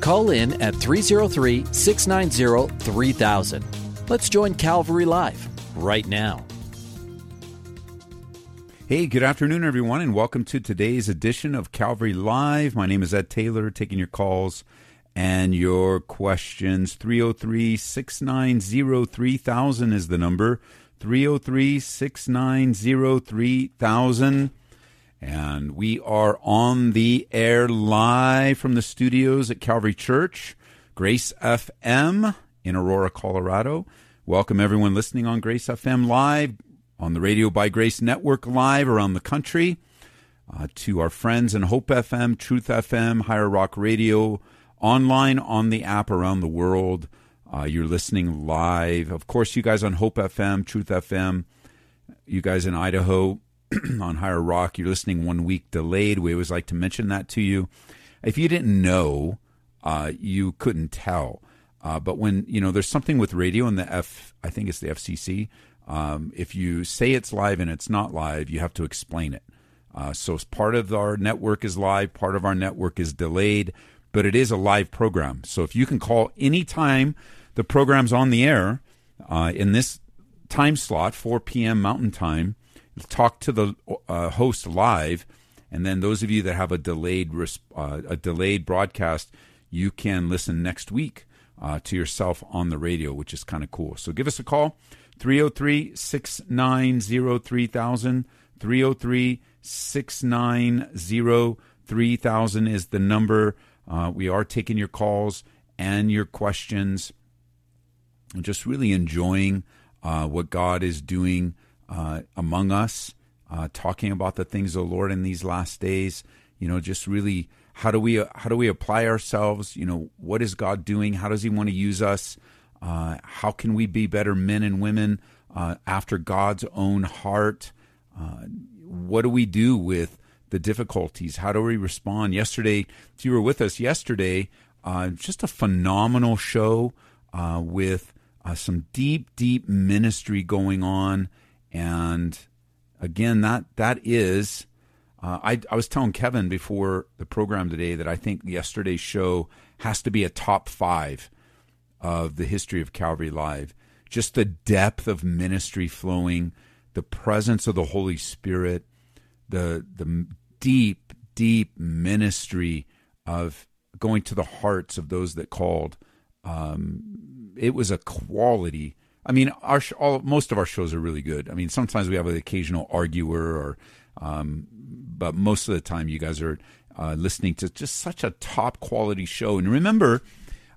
Call in at 303 690 3000. Let's join Calvary Live right now. Hey, good afternoon, everyone, and welcome to today's edition of Calvary Live. My name is Ed Taylor, taking your calls and your questions. 303 690 3000 is the number. 303 690 3000. And we are on the air live from the studios at Calvary Church, Grace FM in Aurora, Colorado. Welcome everyone listening on Grace FM Live, on the Radio by Grace Network Live around the country, uh, to our friends in Hope FM, Truth FM, Higher Rock Radio, online on the app around the world. Uh, you're listening live. Of course, you guys on Hope FM, Truth FM, you guys in Idaho on Higher Rock, you're listening one week delayed. We always like to mention that to you. If you didn't know, uh, you couldn't tell. Uh, but when you know, there's something with radio and the F, I think it's the FCC. Um, if you say it's live and it's not live, you have to explain it. Uh, so part of our network is live, part of our network is delayed, but it is a live program. So if you can call anytime the program's on the air uh, in this time slot, 4 p.m. Mountain Time, talk to the uh, host live, and then those of you that have a delayed uh, a delayed broadcast, you can listen next week uh, to yourself on the radio, which is kind of cool. So give us a call 303 690 3000. 303 690 3000 is the number. Uh, we are taking your calls and your questions. I'm just really enjoying uh, what God is doing uh, among us, uh, talking about the things of the Lord in these last days. You know, just really how do we how do we apply ourselves? You know, what is God doing? How does He want to use us? Uh, how can we be better men and women uh, after God's own heart? Uh, what do we do with the difficulties? How do we respond? Yesterday, if you were with us yesterday, uh, just a phenomenal show with some deep, deep ministry going on, and again, that that is. I, I was telling Kevin before the program today that I think yesterday's show has to be a top five of the history of Calvary Live. Just the depth of ministry flowing, the presence of the Holy Spirit, the the deep, deep ministry of going to the hearts of those that called. Um, it was a quality. I mean, our all most of our shows are really good. I mean, sometimes we have an occasional arguer, or um, but most of the time, you guys are uh, listening to just such a top quality show. And remember,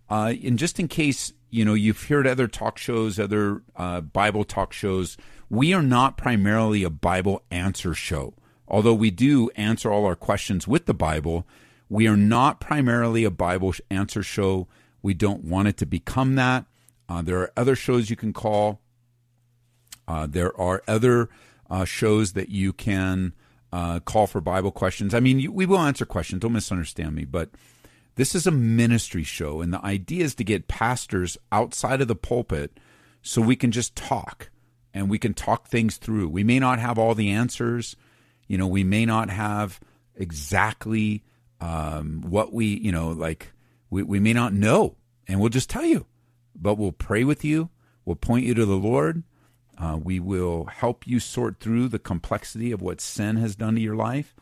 uh, and just in case you know you've heard other talk shows, other uh, Bible talk shows, we are not primarily a Bible answer show. Although we do answer all our questions with the Bible, we are not primarily a Bible answer show. We don't want it to become that. Uh, there are other shows you can call. Uh, there are other uh, shows that you can uh, call for Bible questions. I mean, you, we will answer questions. Don't misunderstand me, but this is a ministry show, and the idea is to get pastors outside of the pulpit so we can just talk and we can talk things through. We may not have all the answers, you know, we may not have exactly um, what we, you know, like we, we may not know, and we'll just tell you, but we'll pray with you, we'll point you to the Lord. Uh, we will help you sort through the complexity of what sin has done to your life.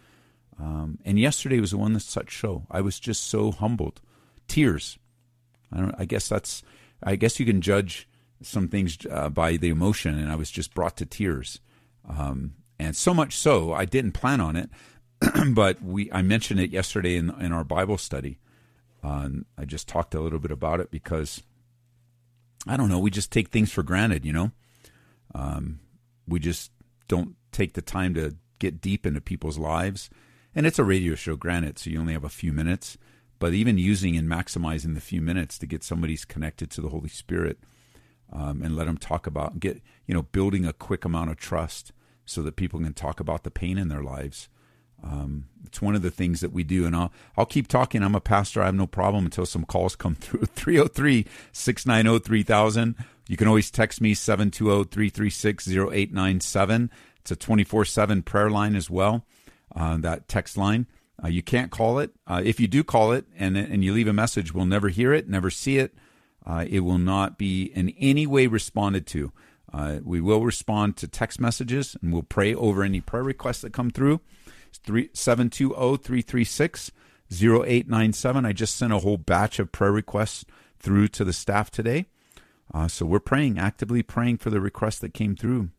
Um, and yesterday was the one that such show. I was just so humbled, tears. I don't. I guess that's. I guess you can judge some things uh, by the emotion, and I was just brought to tears. Um, and so much so, I didn't plan on it, but we. I mentioned it yesterday in in our Bible study. Uh, I just talked a little bit about it because I don't know. We just take things for granted, you know. Um, we just don't take the time to get deep into people's lives and it's a radio show, granted, so you only have a few minutes, but even using and maximizing the few minutes to get somebody's connected to the Holy Spirit um, and let them talk about get you know building a quick amount of trust so that people can talk about the pain in their lives. Um, it's one of the things that we do, and I'll I'll keep talking. I'm a pastor. I have no problem until some calls come through. 303-690-3000. You can always text me 720-336-0897. It's a 24/7 prayer line as well. Uh, that text line. Uh, you can't call it. Uh, if you do call it and and you leave a message, we'll never hear it, never see it. Uh, it will not be in any way responded to. Uh, we will respond to text messages and we'll pray over any prayer requests that come through. 720 336 0897. I just sent a whole batch of prayer requests through to the staff today. Uh, so we're praying, actively praying for the requests that came through.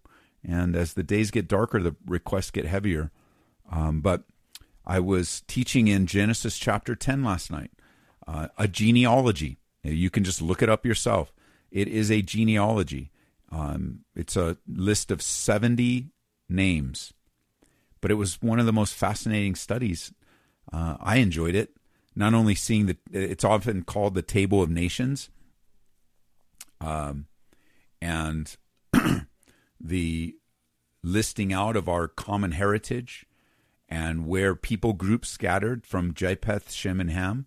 And as the days get darker, the requests get heavier. Um, but I was teaching in Genesis chapter 10 last night, uh, a genealogy. You can just look it up yourself. It is a genealogy. Um, it's a list of 70 names, but it was one of the most fascinating studies. Uh, I enjoyed it. Not only seeing the, it's often called the Table of Nations, um, and the listing out of our common heritage and where people groups scattered from Japheth, Shem, and Ham,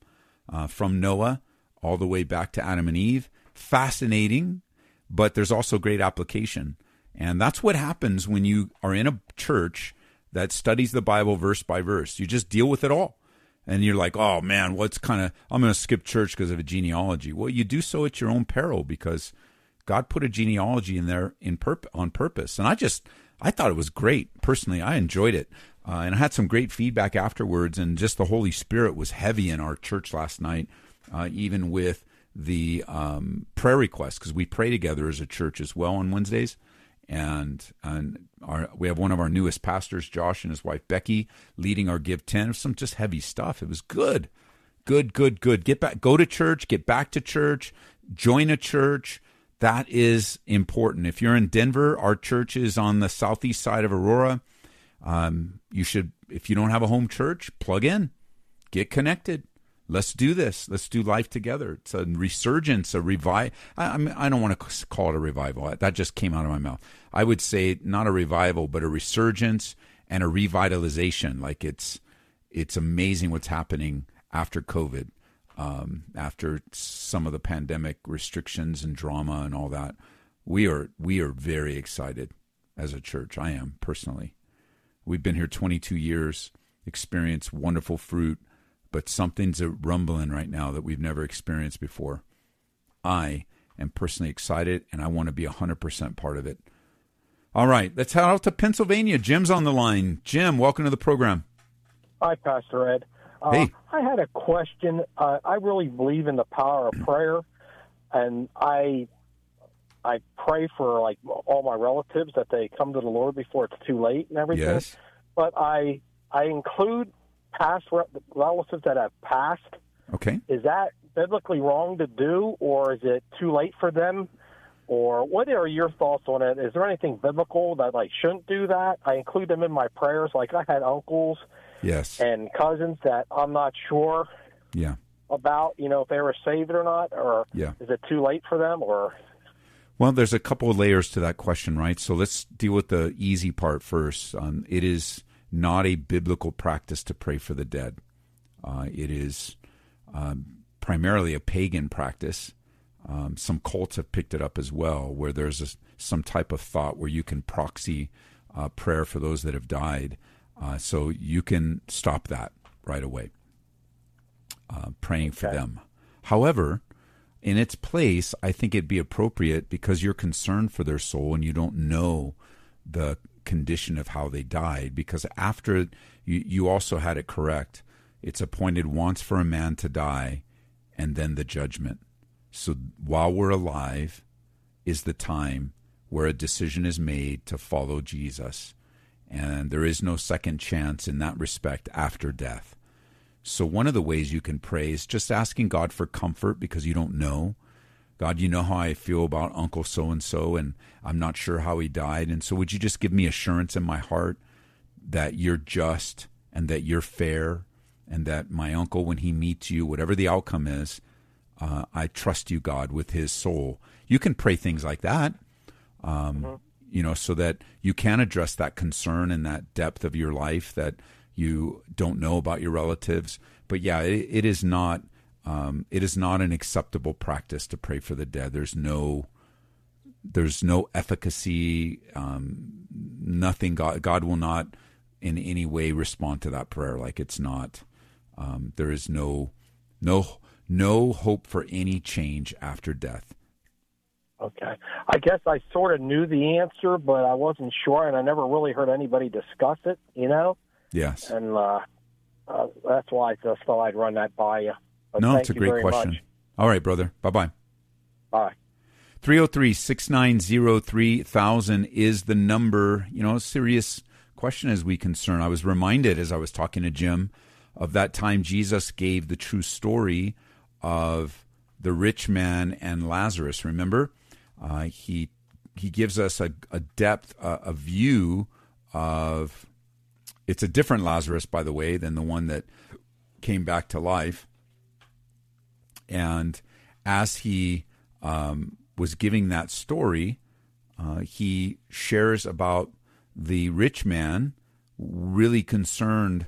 uh, from Noah all the way back to Adam and Eve. Fascinating, but there's also great application. And that's what happens when you are in a church that studies the Bible verse by verse. You just deal with it all. And you're like, oh man, what's kind of, I'm going to skip church because of a genealogy. Well, you do so at your own peril because God put a genealogy in there in purp- on purpose. And I just, I thought it was great. Personally, I enjoyed it. Uh, and I had some great feedback afterwards. And just the Holy Spirit was heavy in our church last night, uh, even with the um, prayer requests, because we pray together as a church as well on Wednesdays and and our, we have one of our newest pastors, Josh, and his wife Becky, leading our Give Ten. Some just heavy stuff. It was good, good, good, good. Get back, go to church, get back to church, join a church. That is important. If you're in Denver, our church is on the southeast side of Aurora. Um, you should, if you don't have a home church, plug in, get connected let's do this. Let's do life together. It's a resurgence, a revive. I, I, don't want to call it a revival. That just came out of my mouth. I would say not a revival, but a resurgence and a revitalization. Like it's it's amazing what's happening after COVID, um, after some of the pandemic restrictions and drama and all that. We are we are very excited as a church. I am personally. We've been here 22 years, experienced wonderful fruit but something's rumbling right now that we've never experienced before. I am personally excited and I want to be 100% part of it. All right, let's head out to Pennsylvania. Jim's on the line. Jim, welcome to the program. Hi, Pastor Ed. Uh, hey. I had a question. Uh, I really believe in the power of prayer, and I I pray for like all my relatives that they come to the Lord before it's too late and everything. Yes. But I I include past relatives that have passed. Okay. Is that biblically wrong to do, or is it too late for them? Or what are your thoughts on it? Is there anything biblical that I shouldn't do that? I include them in my prayers. Like I had uncles, yes, and cousins that I'm not sure, yeah, about you know if they were saved or not, or yeah. is it too late for them, or well, there's a couple of layers to that question, right? So let's deal with the easy part first. Um, it is not a biblical practice to pray for the dead. Uh, it is um, primarily a pagan practice. Um, some cults have picked it up as well, where there's a, some type of thought where you can proxy uh, prayer for those that have died. Uh, so you can stop that right away, uh, praying okay. for them. However, in its place, I think it'd be appropriate because you're concerned for their soul and you don't know the condition of how they died because after you, you also had it correct. It's appointed once for a man to die and then the judgment. So while we're alive is the time where a decision is made to follow Jesus. And there is no second chance in that respect after death. So one of the ways you can pray is just asking God for comfort because you don't know God, you know how I feel about Uncle so and so, and I'm not sure how he died. And so, would you just give me assurance in my heart that you're just and that you're fair and that my uncle, when he meets you, whatever the outcome is, uh, I trust you, God, with his soul. You can pray things like that, um, mm-hmm. you know, so that you can address that concern and that depth of your life that you don't know about your relatives. But yeah, it, it is not. Um, it is not an acceptable practice to pray for the dead. There's no, there's no efficacy. Um, nothing. God, God will not in any way respond to that prayer. Like it's not. Um, there is no, no, no hope for any change after death. Okay. I guess I sort of knew the answer, but I wasn't sure, and I never really heard anybody discuss it, you know? Yes. And uh, uh, that's why I just thought I'd run that by you. But no, it's a great question. Much. All right, brother. Bye bye. Bye. 303 690 3000 is the number. You know, a serious question as we concern. I was reminded as I was talking to Jim of that time Jesus gave the true story of the rich man and Lazarus. Remember, uh, he he gives us a, a depth, a, a view of. It's a different Lazarus, by the way, than the one that came back to life. And as he um, was giving that story, uh, he shares about the rich man, really concerned.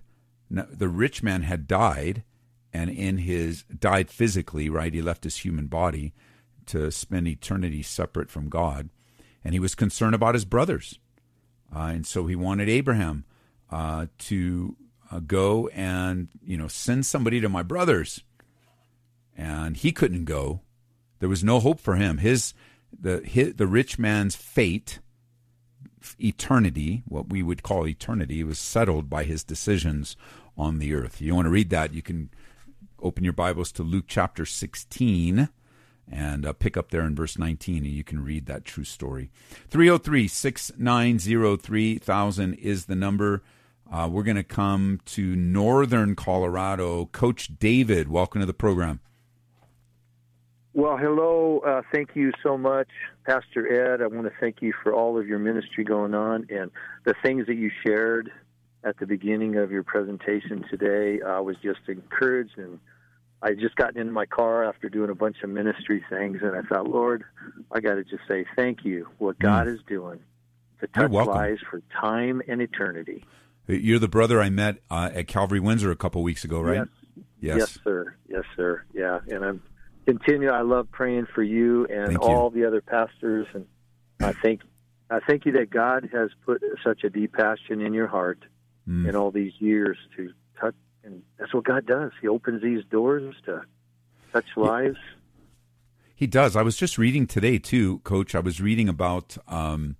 The rich man had died, and in his died physically, right? He left his human body to spend eternity separate from God, and he was concerned about his brothers, uh, and so he wanted Abraham uh, to uh, go and you know send somebody to my brothers, and he couldn't go. There was no hope for him. His the his, the rich man's fate, eternity, what we would call eternity, was settled by his decisions on the earth. You want to read that? You can open your Bibles to Luke chapter 16 and uh, pick up there in verse 19, and you can read that true story. 303 690 3000 is the number. Uh, we're going to come to northern Colorado. Coach David, welcome to the program. Well, hello. Uh, thank you so much, Pastor Ed. I want to thank you for all of your ministry going on and the things that you shared at the beginning of your presentation today. I was just encouraged and I just gotten into my car after doing a bunch of ministry things, and I thought, Lord, I got to just say thank you. What hmm. God mm. is doing to touch lives for time and eternity. You're the brother I met uh, at Calvary Windsor a couple weeks ago, right? Yes. yes. Yes, sir. Yes, sir. Yeah, and I'm continue. I love praying for you and thank all you. the other pastors, and I think I thank you that God has put such a deep passion in your heart mm. in all these years to touch and that's what God does. He opens these doors to touch lives. He does. I was just reading today too, Coach. I was reading about. Um,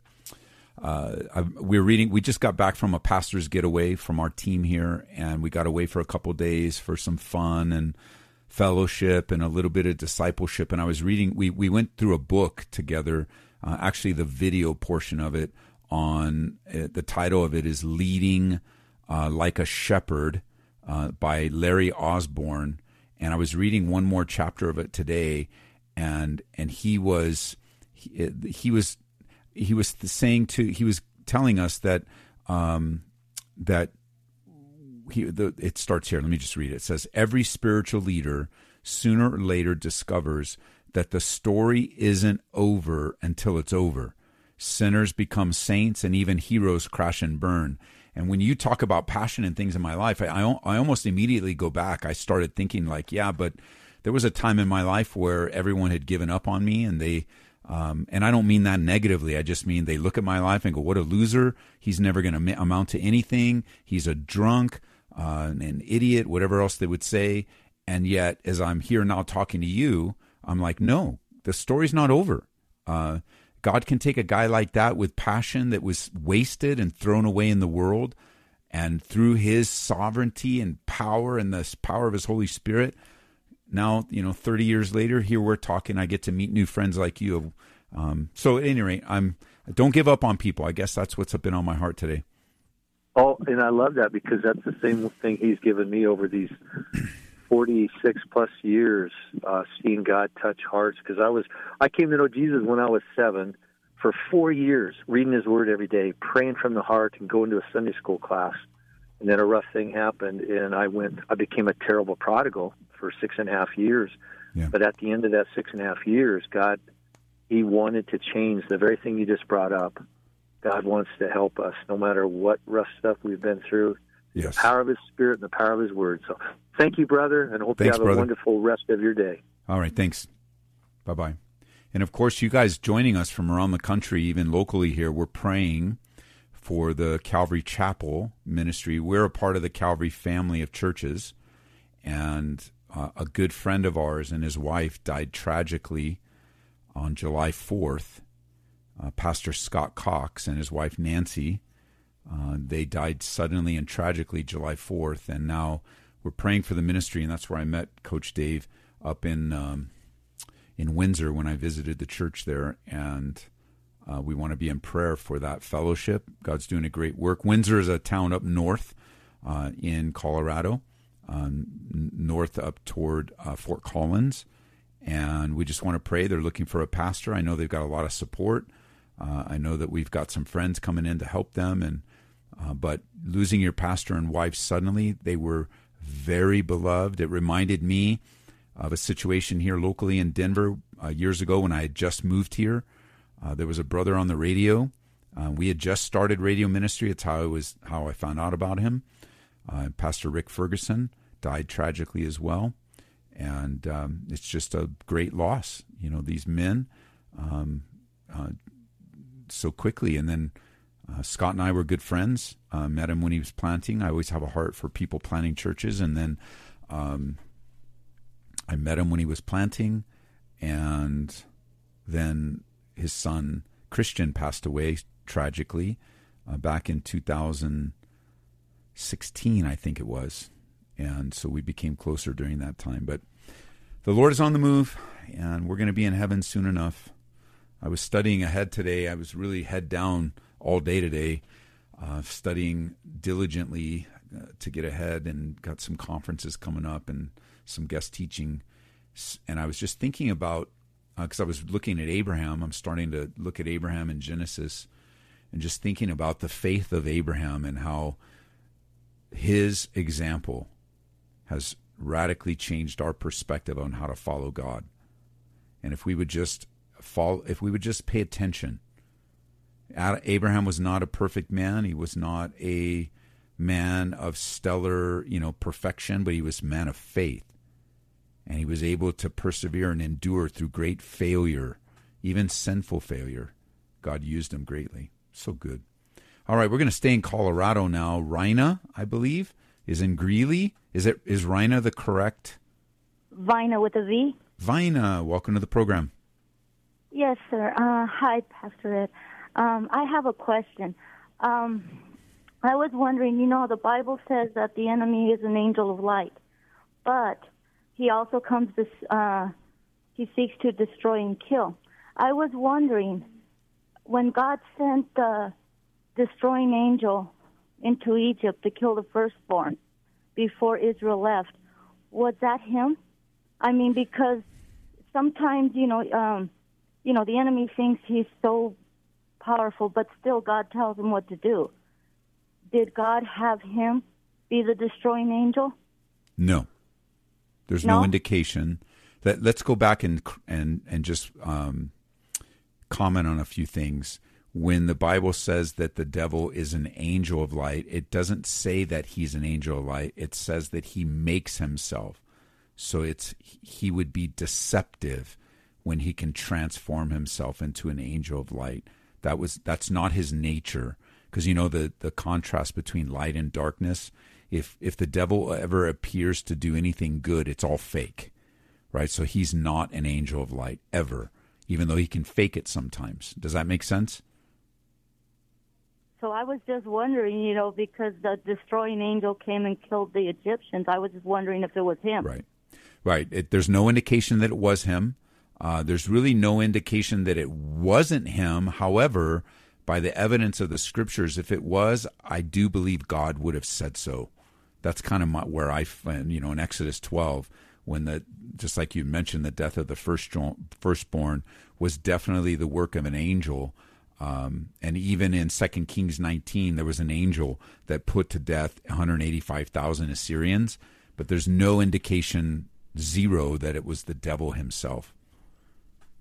uh, I, we are reading. We just got back from a pastor's getaway from our team here, and we got away for a couple days for some fun and fellowship and a little bit of discipleship. And I was reading. We we went through a book together. Uh, actually, the video portion of it on uh, the title of it is "Leading uh, Like a Shepherd." uh, by Larry Osborne, and I was reading one more chapter of it today, and and he was he, he was he was saying to he was telling us that um, that he the, it starts here. Let me just read it. It says every spiritual leader sooner or later discovers that the story isn't over until it's over. Sinners become saints, and even heroes crash and burn. And when you talk about passion and things in my life, I, I, I almost immediately go back. I started thinking like, yeah, but there was a time in my life where everyone had given up on me and they, um, and I don't mean that negatively. I just mean they look at my life and go, what a loser. He's never going to amount to anything. He's a drunk, uh, an idiot, whatever else they would say. And yet, as I'm here now talking to you, I'm like, no, the story's not over. Uh, God can take a guy like that with passion that was wasted and thrown away in the world, and through his sovereignty and power and the power of his Holy Spirit, now, you know, 30 years later, here we're talking. I get to meet new friends like you. Um, so, at any rate, I'm don't give up on people. I guess that's what's been on my heart today. Oh, and I love that because that's the same thing he's given me over these 46 plus years uh, seeing God touch hearts because I was I came to know Jesus when I was seven for four years, reading His Word every day, praying from the heart, and going to a Sunday school class. and then a rough thing happened, and I went. I became a terrible prodigal for six and a half years. Yeah. But at the end of that six and a half years, God, He wanted to change the very thing you just brought up. God wants to help us, no matter what rough stuff we've been through. Yes. The power of His Spirit and the power of His Word. So, thank you, brother, and hope Thanks, you have brother. a wonderful rest of your day. All right. Thanks. Bye bye. And of course, you guys joining us from around the country, even locally here, we're praying for the Calvary Chapel ministry. We're a part of the Calvary family of churches. And uh, a good friend of ours and his wife died tragically on July 4th. Uh, Pastor Scott Cox and his wife Nancy, uh, they died suddenly and tragically July 4th. And now we're praying for the ministry. And that's where I met Coach Dave up in. Um, in Windsor when I visited the church there, and uh, we want to be in prayer for that fellowship. God's doing a great work. Windsor is a town up north uh, in Colorado, um, north up toward uh, Fort Collins, and we just want to pray. They're looking for a pastor. I know they've got a lot of support. Uh, I know that we've got some friends coming in to help them, and uh, but losing your pastor and wife suddenly, they were very beloved. It reminded me of a situation here locally in Denver uh, years ago when I had just moved here. Uh, there was a brother on the radio. Uh, we had just started radio ministry. It's how I was how I found out about him. Uh, Pastor Rick Ferguson died tragically as well, and um, it's just a great loss. You know these men um, so quickly, and then. Uh, Scott and I were good friends. Uh, met him when he was planting. I always have a heart for people planting churches, and then um, I met him when he was planting, and then his son Christian passed away tragically uh, back in 2016, I think it was, and so we became closer during that time. But the Lord is on the move, and we're going to be in heaven soon enough. I was studying ahead today. I was really head down all day today, uh, studying diligently uh, to get ahead, and got some conferences coming up and some guest teaching. And I was just thinking about because uh, I was looking at Abraham. I'm starting to look at Abraham in Genesis, and just thinking about the faith of Abraham and how his example has radically changed our perspective on how to follow God. And if we would just follow, if we would just pay attention. Abraham was not a perfect man. He was not a man of stellar, you know, perfection, but he was a man of faith. And he was able to persevere and endure through great failure, even sinful failure. God used him greatly. So good. All right, we're going to stay in Colorado now. Rhina, I believe, is in Greeley. Is it is Rhina the correct? Vina with a V. Vina, welcome to the program. Yes, sir. Uh, hi, Pastor Ed. Um, I have a question. Um, I was wondering, you know, the Bible says that the enemy is an angel of light, but he also comes to, uh, he seeks to destroy and kill. I was wondering, when God sent the destroying angel into Egypt to kill the firstborn before Israel left, was that him? I mean, because sometimes, you know, um, you know, the enemy thinks he's so powerful, but still God tells him what to do. Did God have him be the destroying angel? No. There's no, No? indication. That let's go back and and and just um, comment on a few things. When the Bible says that the devil is an angel of light, it doesn't say that he's an angel of light. It says that he makes himself. So it's he would be deceptive when he can transform himself into an angel of light. That was that's not his nature because you know the the contrast between light and darkness. If if the devil ever appears to do anything good, it's all fake. Right? So he's not an angel of light ever, even though he can fake it sometimes. Does that make sense? So I was just wondering, you know, because the destroying angel came and killed the Egyptians. I was just wondering if it was him. Right. Right. It, there's no indication that it was him. Uh, there's really no indication that it wasn't him. However, by the evidence of the scriptures, if it was, I do believe God would have said so. That's kind of my, where I you know, in Exodus 12, when the, just like you mentioned, the death of the first firstborn was definitely the work of an angel. Um, and even in 2 Kings 19, there was an angel that put to death 185,000 Assyrians, but there's no indication, zero, that it was the devil himself.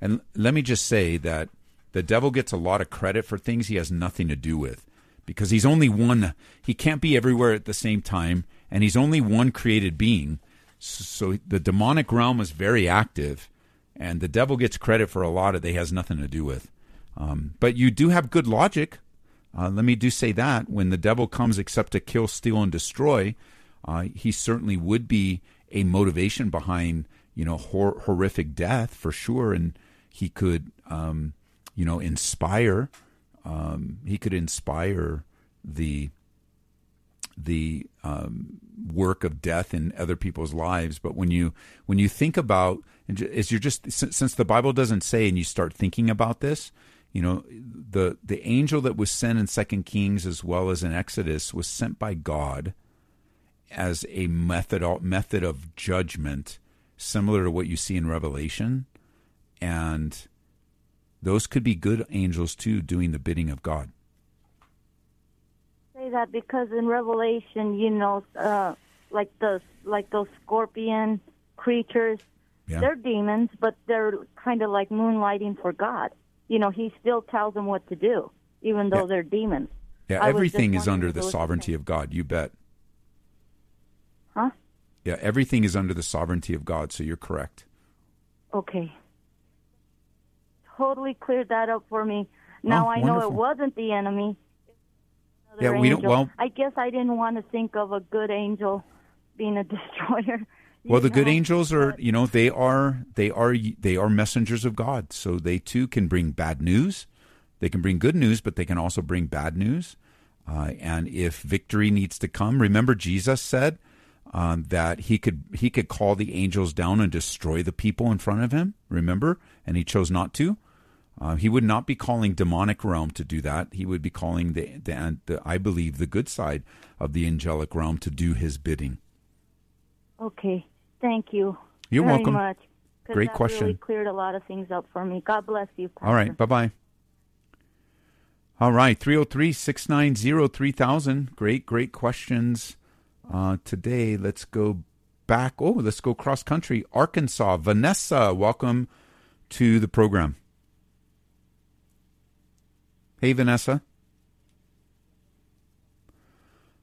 And let me just say that the devil gets a lot of credit for things he has nothing to do with because he's only one, he can't be everywhere at the same time, and he's only one created being. So the demonic realm is very active, and the devil gets credit for a lot of that he has nothing to do with. Um, but you do have good logic. Uh, let me do say that when the devil comes except to kill, steal, and destroy, uh, he certainly would be a motivation behind you know hor- horrific death for sure, and he could um, you know inspire. Um, he could inspire the the um, work of death in other people's lives. But when you when you think about as you're just since the Bible doesn't say, and you start thinking about this, you know the the angel that was sent in second kings as well as in exodus was sent by god as a method method of judgment similar to what you see in revelation and those could be good angels too doing the bidding of god say that because in revelation you know uh, like the like those scorpion creatures yeah. they're demons but they're kind of like moonlighting for god you know, he still tells them what to do, even though yeah. they're demons. Yeah, everything is under the sovereignty of God. You bet. Huh? Yeah, everything is under the sovereignty of God. So you're correct. Okay. Totally cleared that up for me. Now oh, I know it wasn't the enemy. Yeah, we angel. don't. Well, I guess I didn't want to think of a good angel being a destroyer. Well, the know? good angels are, you know, they are they are they are messengers of God. So they too can bring bad news. They can bring good news, but they can also bring bad news. Uh, and if victory needs to come, remember Jesus said um, that he could he could call the angels down and destroy the people in front of him. Remember, and he chose not to. Uh, he would not be calling demonic realm to do that. He would be calling the, the, the I believe the good side of the angelic realm to do his bidding. Okay. Thank you. You're very welcome. Much, Great question. Really cleared a lot of things up for me. God bless you. Pastor. All right. Bye bye. All right. 303 690 3000. Great, great questions uh, today. Let's go back. Oh, let's go cross country. Arkansas. Vanessa, welcome to the program. Hey, Vanessa.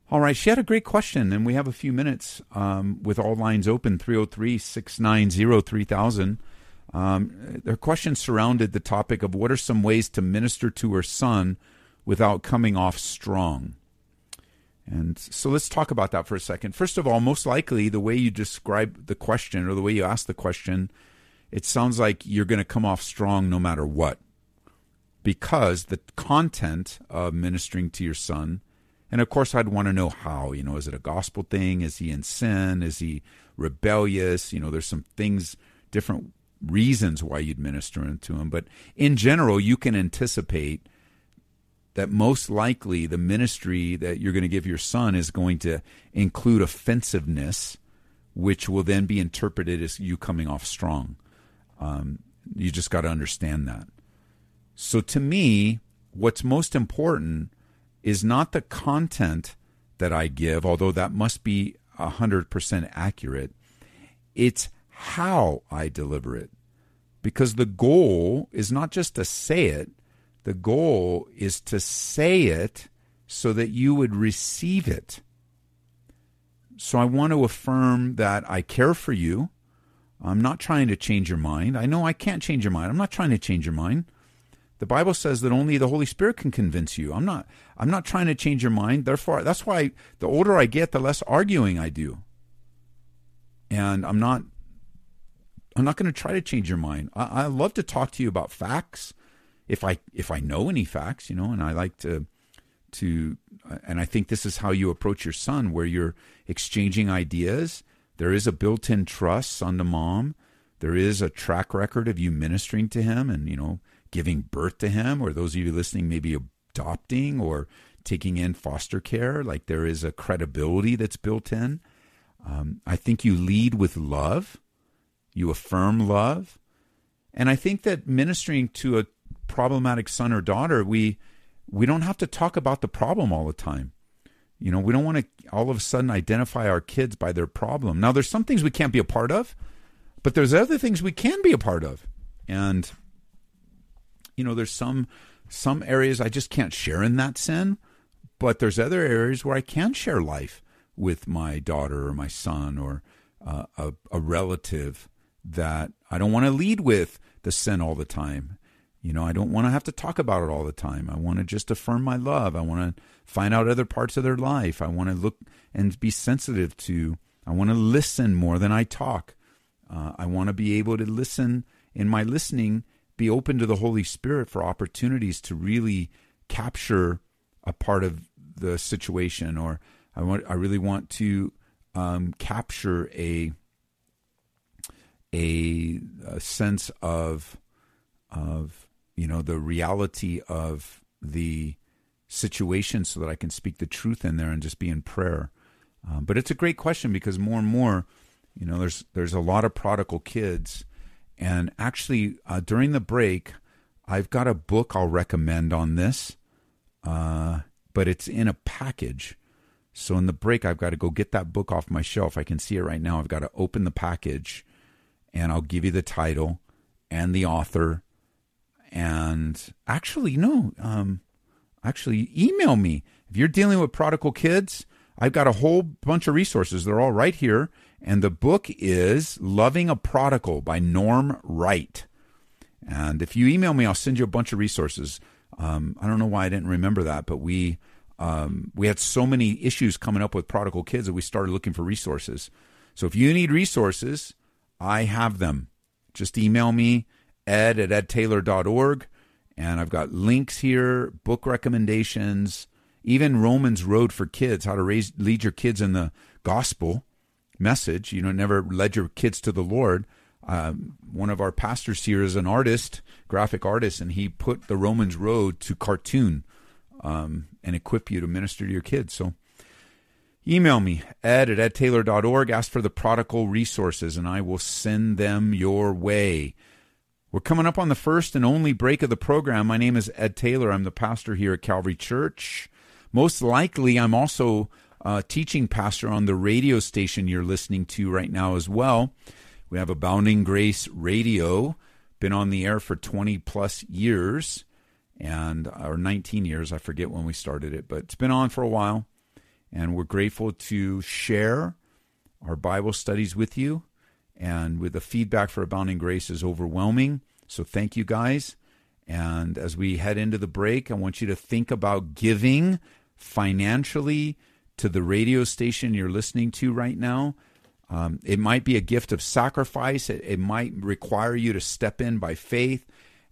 All right. She had a great question, and we have a few minutes um, with all lines open 303 690 3000. Um, her question surrounded the topic of what are some ways to minister to her son without coming off strong. And so let's talk about that for a second. First of all, most likely the way you describe the question or the way you ask the question, it sounds like you're going to come off strong no matter what. Because the content of ministering to your son and of course, I'd want to know how. You know, is it a gospel thing? Is he in sin? Is he rebellious? You know, there's some things, different reasons why you'd minister to him. But in general, you can anticipate that most likely the ministry that you're going to give your son is going to include offensiveness, which will then be interpreted as you coming off strong. Um, you just got to understand that. So to me, what's most important is not the content that I give, although that must be 100% accurate. It's how I deliver it. Because the goal is not just to say it, the goal is to say it so that you would receive it. So I want to affirm that I care for you. I'm not trying to change your mind. I know I can't change your mind. I'm not trying to change your mind. The Bible says that only the Holy Spirit can convince you. I'm not I'm not trying to change your mind. Therefore, that's why the older I get, the less arguing I do. And I'm not I'm not going to try to change your mind. I, I love to talk to you about facts if I if I know any facts, you know, and I like to to and I think this is how you approach your son where you're exchanging ideas. There is a built-in trust on the mom. There is a track record of you ministering to him and, you know, giving birth to him, or those of you listening, maybe adopting or taking in foster care. Like there is a credibility that's built in. Um, I think you lead with love, you affirm love. And I think that ministering to a problematic son or daughter, we we don't have to talk about the problem all the time. You know, we don't want to all of a sudden identify our kids by their problem. Now, there's some things we can't be a part of, but there's other things we can be a part of. And you know, there's some some areas I just can't share in that sin, but there's other areas where I can share life with my daughter or my son or uh, a, a relative that I don't want to lead with the sin all the time. You know, I don't want to have to talk about it all the time. I want to just affirm my love. I want to find out other parts of their life. I want to look and be sensitive to. I want to listen more than I talk. Uh, I want to be able to listen in my listening, be open to the Holy Spirit for opportunities to really capture a part of the situation, or I want. I really want to um, capture a, a a sense of of you know the reality of the situation so that I can speak the truth in there and just be in prayer. Um, but it's a great question because more and more, you know, there's there's a lot of prodigal kids, and actually uh, during the break, I've got a book I'll recommend on this, uh, but it's in a package. So in the break, I've got to go get that book off my shelf. I can see it right now. I've got to open the package, and I'll give you the title and the author and actually, no, um, actually, email me. If you're dealing with prodigal kids, I've got a whole bunch of resources. They're all right here. And the book is Loving a Prodigal by Norm Wright. And if you email me, I'll send you a bunch of resources. Um, I don't know why I didn't remember that, but we um, we had so many issues coming up with prodigal kids that we started looking for resources. So if you need resources, I have them. Just email me ed at edtaylor.org. And I've got links here, book recommendations, even Romans Road for Kids, how to raise, lead your kids in the gospel message. You know, never led your kids to the Lord. Um, one of our pastors here is an artist, graphic artist, and he put the Romans Road to cartoon um, and equip you to minister to your kids. So email me, ed at edtaylor.org. Ask for the prodigal resources, and I will send them your way. We're coming up on the first and only break of the program. My name is Ed Taylor. I'm the pastor here at Calvary Church. Most likely, I'm also a teaching pastor on the radio station you're listening to right now as well. We have Abounding Grace Radio, been on the air for 20 plus years, and or 19 years. I forget when we started it, but it's been on for a while, and we're grateful to share our Bible studies with you and with the feedback for Abounding Grace is overwhelming. So thank you guys. And as we head into the break, I want you to think about giving financially to the radio station you're listening to right now. Um, it might be a gift of sacrifice. It, it might require you to step in by faith.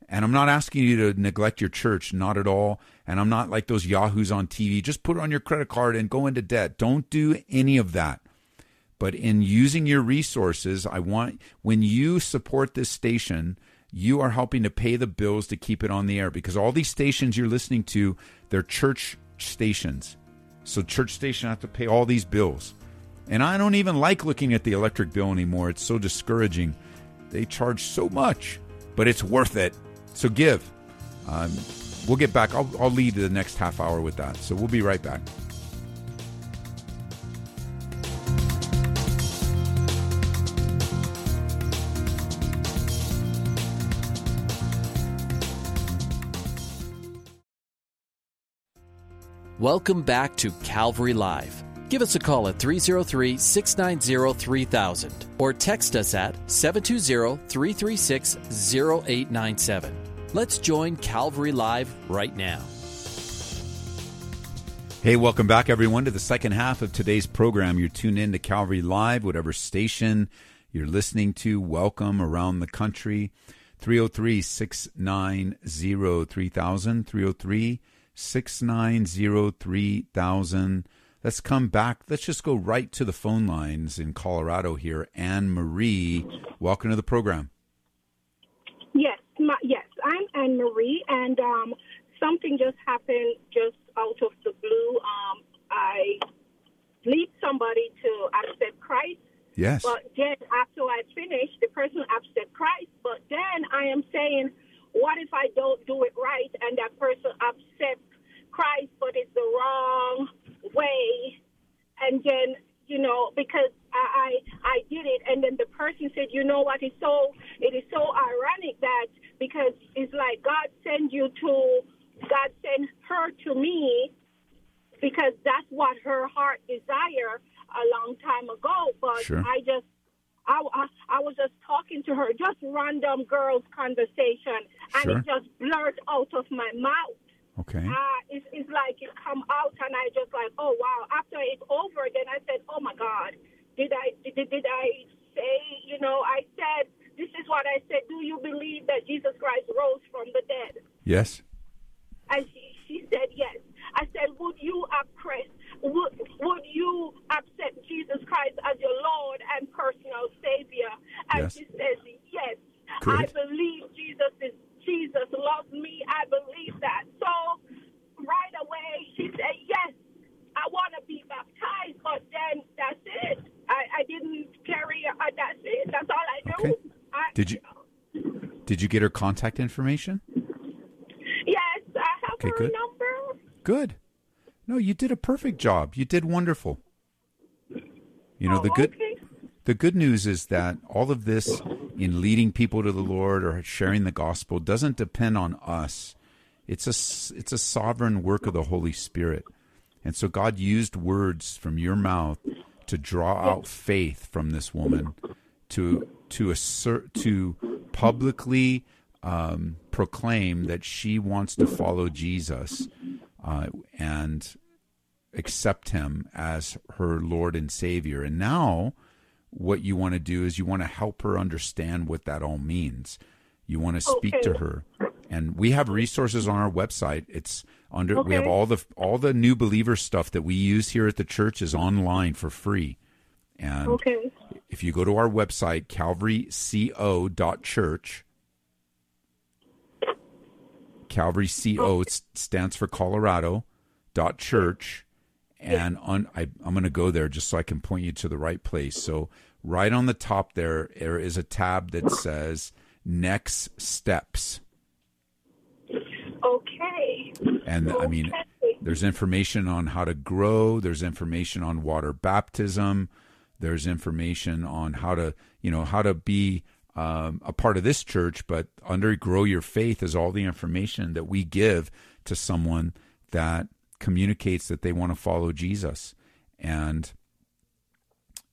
And I'm not asking you to neglect your church, not at all. And I'm not like those yahoos on TV. Just put it on your credit card and go into debt. Don't do any of that. But in using your resources, I want when you support this station, you are helping to pay the bills to keep it on the air because all these stations you're listening to, they're church stations. So church station have to pay all these bills. And I don't even like looking at the electric bill anymore. It's so discouraging. They charge so much, but it's worth it. So give. Um, we'll get back. I'll, I'll lead the next half hour with that. So we'll be right back. Welcome back to Calvary Live. Give us a call at 303 690 3000 or text us at 720 336 0897. Let's join Calvary Live right now. Hey, welcome back, everyone, to the second half of today's program. You're tuned in to Calvary Live, whatever station you're listening to. Welcome around the country. 303 690 3000. 303 6903000. Let's come back. Let's just go right to the phone lines in Colorado here. Anne Marie, welcome to the program. Yes, my, yes, I'm Anne Marie, and um, something just happened just out of the blue. Um, I lead somebody to accept Christ. Yes. But then after I finish, the person accept Christ. But then I am saying, what if I don't do it right and that person accepts Christ, but it's the wrong way, and then you know because I, I I did it, and then the person said, you know what? It's so it is so ironic that because it's like God sent you to God sent her to me because that's what her heart desire a long time ago. But Sure. I just I, I, I was just talking to her, just random girls conversation, and Sure. it just blurred out of my mouth. Okay. Uh, it's, it's like it come out, and I just like, oh wow. After it's over, then I said, oh my God, did I did, did I say? You know, I said this is what I said. Do you believe that Jesus Christ rose from the dead? Yes. And she, she said yes. I said, would you accept, would, would you accept Jesus Christ as your Lord and personal Savior? And Yes. she says, yes. Good. I believe Jesus is Jesus loves me. I believe that. So right away she said, yes. I want to be baptized, but then that's it. I, I didn't carry. Uh, that's it. That's all I knew. Okay. I, Did you did you get her contact information? Yes, I have Okay, her good. number. Good. No, you did a perfect job. You did wonderful. You know Oh, the good okay. the good news is that all of this in leading people to the Lord or sharing the gospel doesn't depend on us. It's a it's a sovereign work of the Holy Spirit. And so God used words from your mouth to draw out faith from this woman to to assert to publicly um, proclaim that she wants to follow Jesus uh, and accept him as her Lord and Savior. And now, what you want to do is you want to help her understand what that all means. You want to speak to her, and we have resources on our website. It's under we have all the all the new believer stuff that we use here at the church is online for free. And Okay. If you go to our website calvaryco.church calvary co stands for colorado dot church and on I, i'm going to go there just so i can point you to the right place so right on the top there there is a tab that says next steps Okay. and I mean, Okay. there's information on how to grow. There's information on water baptism. There's information on how to, you know, how to be um, a part of this church. But under grow your faith is all the information that we give to someone that communicates that they want to follow Jesus, and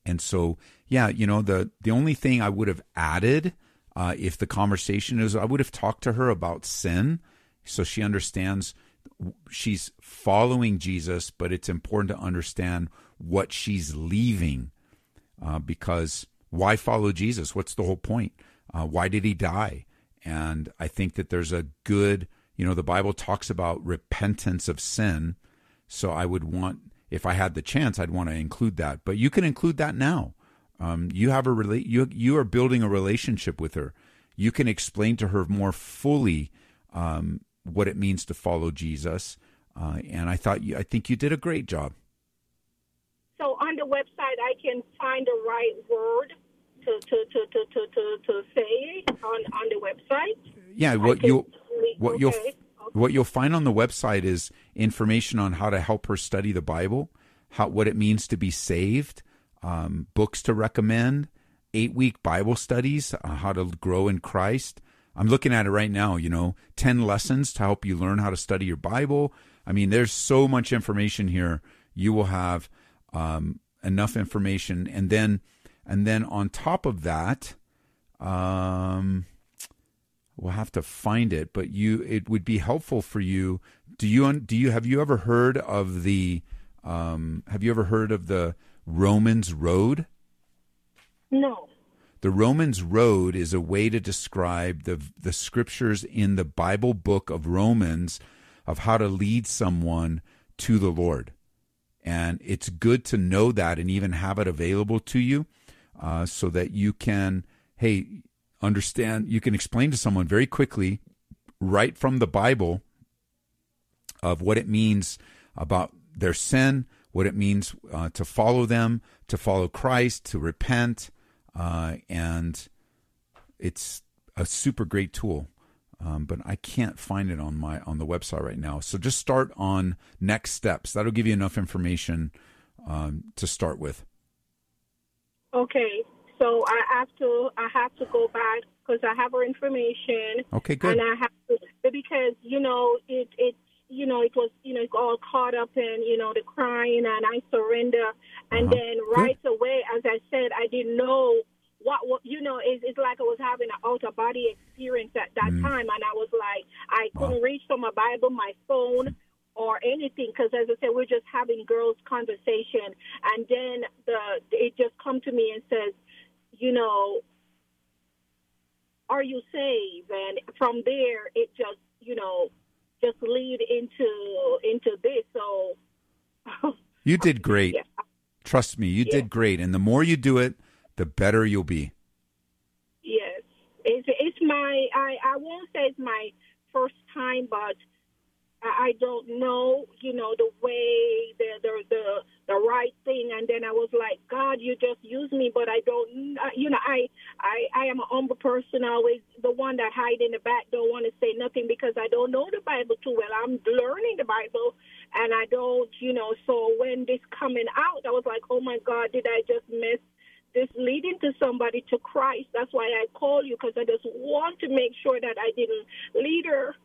and so yeah, you know, the the only thing I would have added uh, if the conversation is, I would have talked to her about sin, so she understands she's following Jesus, but it's important to understand what she's leaving. Uh, because why follow Jesus? What's the whole point? Uh, why did he die? And I think that there's a good, you know, the Bible talks about repentance of sin. So I would want, if I had the chance, I'd want to include that. But you can include that now. Um, you have a rela- you you are building a relationship with her. You can explain to her more fully um, what it means to follow Jesus. Uh, and I thought you, I think you did a great job. So on the website, I can find the right word to to to to to, to, to say on on the website. Yeah, what you what you'll okay. what you'll find on the website is information on how to help her study the Bible, how what it means to be saved, um, books to recommend, eight week Bible studies, uh, how to grow in Christ. I'm looking at it right now. You know, ten lessons to help you learn how to study your Bible. I mean, there's so much information here. You will have um, enough information, and then and then on top of that. Um, we'll have to find it but you it would be helpful for you do you do you have you ever heard of the um have you ever heard of the romans road No. the romans road is a way to describe the the scriptures in the bible book of romans of how to lead someone to the lord and it's good to know that and even have it available to you uh, so that you can hey understand you can explain to someone very quickly right from the bible of what it means about their sin what it means uh, to follow them to follow christ to repent uh, and it's a super great tool um, but I can't find it on my on the website right now. So just start on next steps. That'll give you enough information um, to start with. Okay, so I have to I have to go back because I have her information. Okay, good. And I have to because you know it it you know it was you know all caught up in you know the crying and I surrender and Uh-huh. then right away as I said I didn't know what, what you know it's, it's like I was having an out of body experience at that Mm. time and I was like I couldn't reach for my Bible my phone or anything because as I said we're just having girls conversation and then the it just come to me and says you know are you saved and from there it just you know just lead into into this so You did great. Yeah. Trust me, you did great. And the more you do it, the better you'll be. yes it's it's my i i won't say it's my first time but I don't know, you know, the way the the the the right thing, and then I was like, God, you just use me, but I don't, uh, you know, I I I am a humble person, always the one that hide in the back, don't want to say nothing because I don't know the Bible too well. I'm learning the Bible, and I don't, you know. So when this coming out, I was like, oh my God, did I just miss? This leading to somebody to Christ. That's why I call you because I just want to make sure that I didn't lead her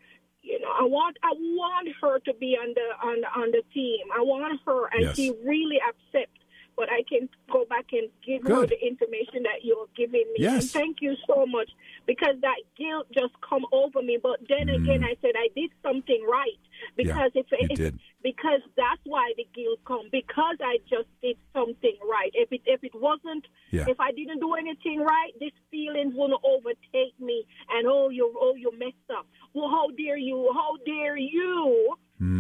you know, I want I want her to be on the on the, on the team. I want her, and Yes. she really accept. But I can go back and give Good. the information that you're giving me. Yes. And thank you so much because that guilt just come over me. But then again, I said I did something right because if, Mm. you if did. because that's why the guilt come because I just did something right. If it if it wasn't, Yeah. if I didn't do anything right, these feelings wouldn't overtake me. And oh, you oh you messed up. Well, how dare you? How dare you?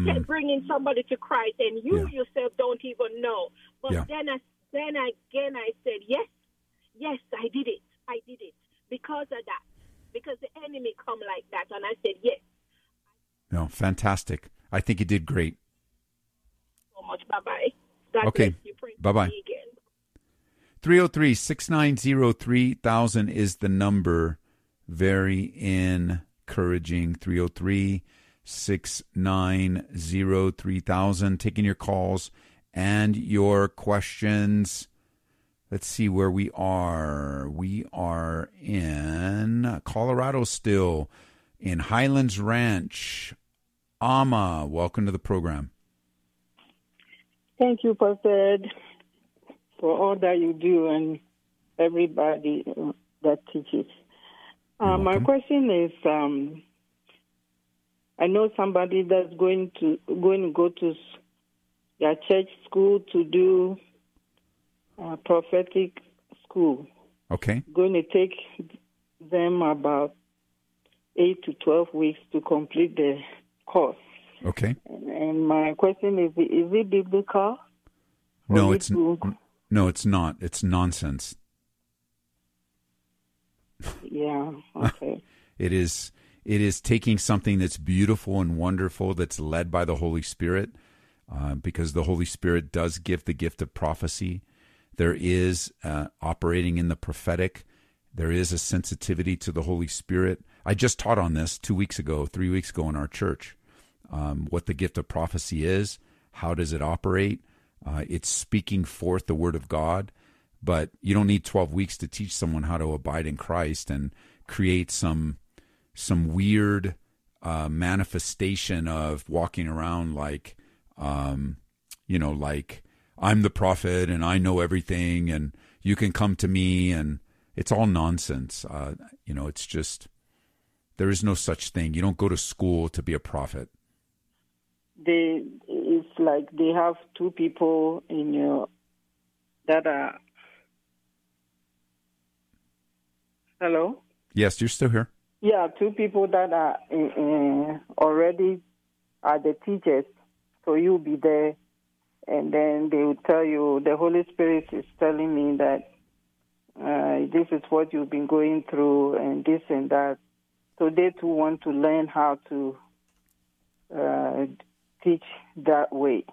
Get bringing somebody to Christ, and you. Yeah. yourself don't even know. But Yeah. then, I, then again, I said, yes, yes, I did it. I did it because of that. Because the enemy come like that, and I said, yes, No, fantastic. I think you did great. so much. Bye bye. God Okay. bless you. Pray Bye-bye. me again. 303 690 3000 is the number. Very encouraging. 303 690 3000. Taking your calls and your questions. Let's see where we are. We are in Colorado still, in Highlands Ranch. Ama, welcome to the program. Thank you, Pastor Ed, for all that you do and everybody that teaches. Uh, my question is, um, I know somebody that's going to going to go to their church school to do uh, prophetic school. Okay. Going to take them about eight to twelve weeks to complete the course. Okay. And my question is: Is it biblical? No, it's it will- no, it's not. It's nonsense. Yeah. Okay. It is it is taking something that's beautiful and wonderful that's led by the Holy Spirit, uh, because the Holy Spirit does give the gift of prophecy. There is uh, operating in the prophetic. There is a sensitivity to the Holy Spirit. I just taught on this two weeks ago, three weeks ago in our church. Um, what the gift of prophecy is, how does it operate? Uh, it's speaking forth the word of God, but you don't need 12 weeks to teach someone how to abide in Christ and create some some weird uh, manifestation of walking around like, um, you know, like I'm the prophet and I know everything and you can come to me and it's all nonsense. Uh, you know, it's just there is no such thing. You don't go to school to be a prophet. they it's like they have two people in your that are hello Yes, you're still here. yeah two people that are uh, already are the teachers so you'll be there and then they will tell you the holy spirit is telling me that uh, this is what you've been going through and this and that so they too want to learn how to uh, teach that way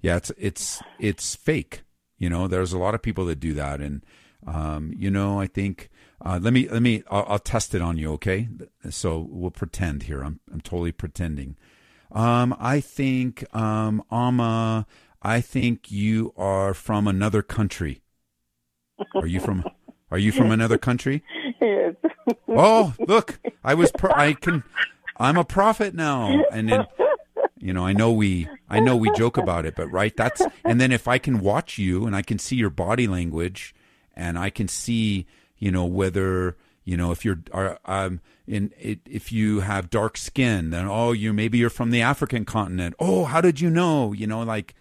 Yeah, it's it's it's fake. You know, there's a lot of people that do that, and um, you know, I think Uh, let me let me I'll, I'll, test it on you, okay? So we'll pretend here. I'm I'm totally pretending. Um, I think um, Amma, I think you are from another country. Are you from Are you from another country? Yes. oh, look, I was per- I can I'm a prophet now, and then you know I know we I know we joke about it, but right that's and then if I can watch you and I can see your body language and I can see you know whether you know if you're are, um in it, if you have dark skin then oh you maybe you're from the African continent oh how did you know you know like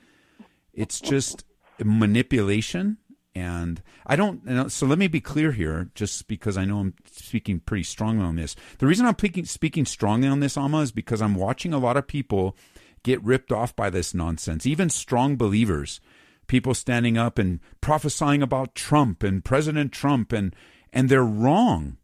it's just manipulation and I don't, you know, so let me be clear here, just because I know I'm speaking pretty strongly on this. The reason I'm speaking, speaking strongly on this, Amma, is because I'm watching a lot of people get ripped off by this nonsense, even strong believers. People standing up and prophesying about Trump and President Trump, and, and they're wrong.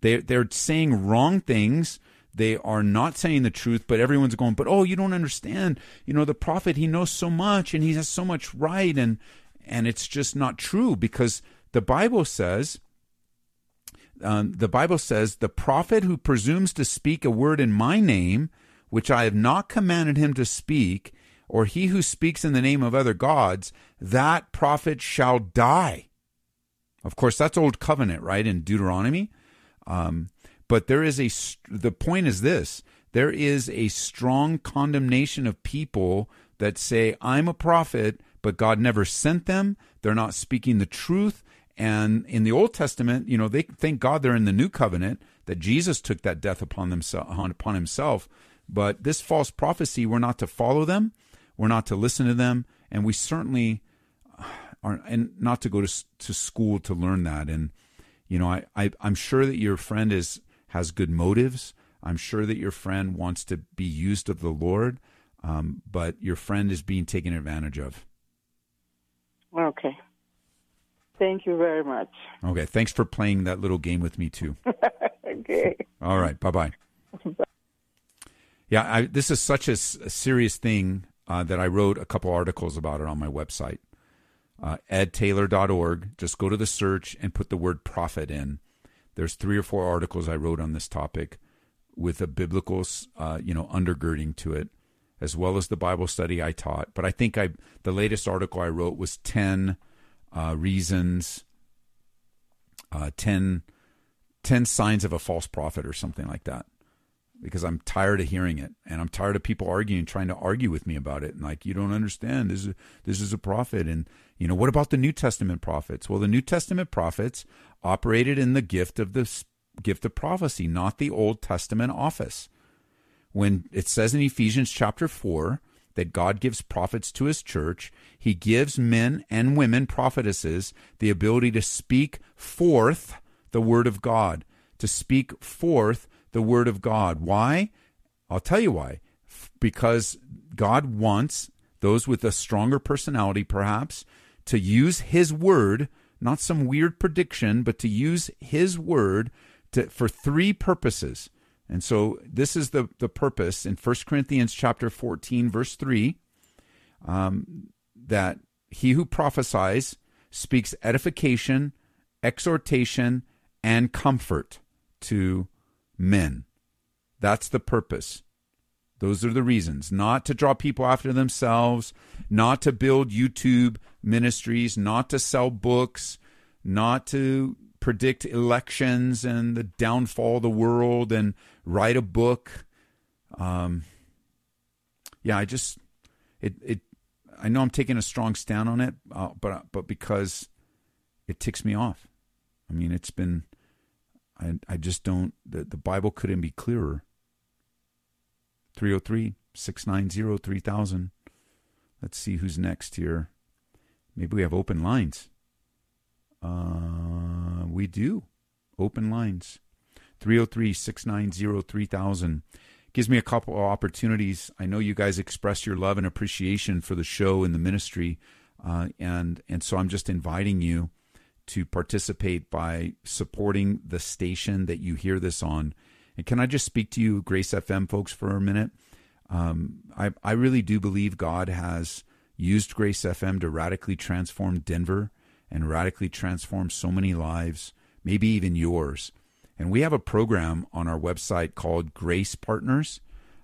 They, they're saying wrong things. They are not saying the truth, but everyone's going, but oh, you don't understand. You know, the prophet, he knows so much and he has so much right. And, and it's just not true because the Bible says, um, the Bible says, the prophet who presumes to speak a word in my name, which I have not commanded him to speak, or he who speaks in the name of other gods, that prophet shall die. Of course, that's old covenant, right, in Deuteronomy. Um, but there is a, the point is this there is a strong condemnation of people that say, I'm a prophet, but God never sent them. They're not speaking the truth. And in the Old Testament, you know, they thank God they're in the new covenant that Jesus took that death upon themself upon himself. But this false prophecy, we're not to follow them, we're not to listen to them, and we certainly are and not to go to to school to learn that. And you know, I, I I'm sure that your friend is has good motives. I'm sure that your friend wants to be used of the Lord, um, but your friend is being taken advantage of. Okay. Thank you very much. Okay. Thanks for playing that little game with me, too. okay. All right. Bye bye. Yeah, I, this is such a, a serious thing uh, that I wrote a couple articles about it on my website, uh, edtaylor.org. Just go to the search and put the word prophet in. There's three or four articles I wrote on this topic with a biblical, uh, you know, undergirding to it as well as the Bible study I taught. But I think I the latest article I wrote was 10 uh, reasons, uh, 10, 10 signs of a false prophet or something like that. Because I'm tired of hearing it, and I'm tired of people arguing, trying to argue with me about it, and like you don't understand. This is this is a prophet, and you know what about the New Testament prophets? Well, the New Testament prophets operated in the gift of the gift of prophecy, not the Old Testament office when it says in Ephesians chapter 4 that God gives prophets to his church, he gives men and women prophetesses the ability to speak forth the word of God, to speak forth the word of God. Why? I'll tell you why. Because God wants those with a stronger personality, perhaps, to use his word, not some weird prediction, but to use his word to, for three purposes. And so this is the, the purpose in 1 Corinthians chapter 14, verse 3, um, that he who prophesies speaks edification, exhortation, and comfort to men. That's the purpose. Those are the reasons. Not to draw people after themselves, not to build YouTube ministries, not to sell books, not to predict elections and the downfall of the world and write a book. Um, yeah, I just it it I know I'm taking a strong stand on it, uh, but but because it ticks me off. I mean, it's been I I just don't the, the Bible couldn't be clearer. 303 690 3000. Let's see who's next here. Maybe we have open lines. Uh, we do. Open lines. 303 690 3000. Gives me a couple of opportunities. I know you guys express your love and appreciation for the show and the ministry. Uh, and, and so I'm just inviting you to participate by supporting the station that you hear this on. And can I just speak to you, Grace FM folks, for a minute? Um, I, I really do believe God has used Grace FM to radically transform Denver and radically transform so many lives maybe even yours. And we have a program on our website called Grace Partners.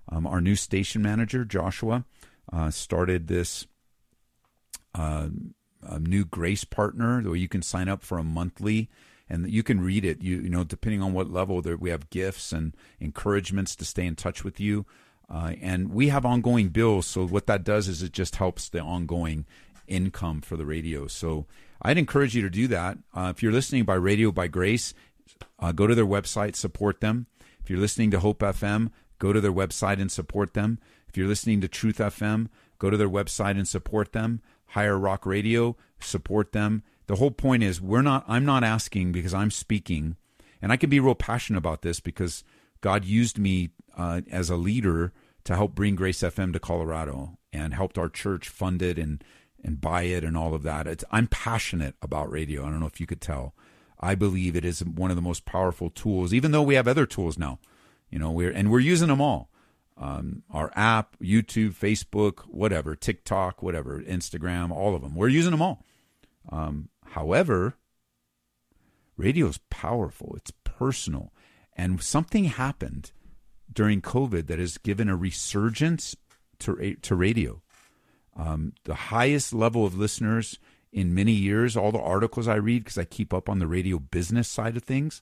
Um, our new station manager, Joshua, uh, started this uh, new Grace Partner where you can sign up for a monthly and you can read it. You, you know, depending on what level, there, we have gifts and encouragements to stay in touch with you. Uh, and we have ongoing bills. So what that does is it just helps the ongoing income for the radio. So I'd encourage you to do that. Uh, if you're listening by Radio by Grace, uh, go to their website, support them. If you're listening to Hope FM, go to their website and support them. If you're listening to Truth FM, go to their website and support them. Higher Rock Radio, support them. The whole point is we're not I'm not asking because I'm speaking and I can be real passionate about this because God used me uh, as a leader to help bring Grace FM to Colorado and helped our church fund it and and buy it and all of that. It's, I'm passionate about radio. I don't know if you could tell. I believe it is one of the most powerful tools, even though we have other tools now. You know, we're and we're using them all. Um, our app, YouTube, Facebook, whatever, TikTok, whatever, Instagram, all of them. We're using them all. Um, however, radio is powerful. It's personal, and something happened during COVID that has given a resurgence to to radio. Um, the highest level of listeners in many years. All the articles I read because I keep up on the radio business side of things,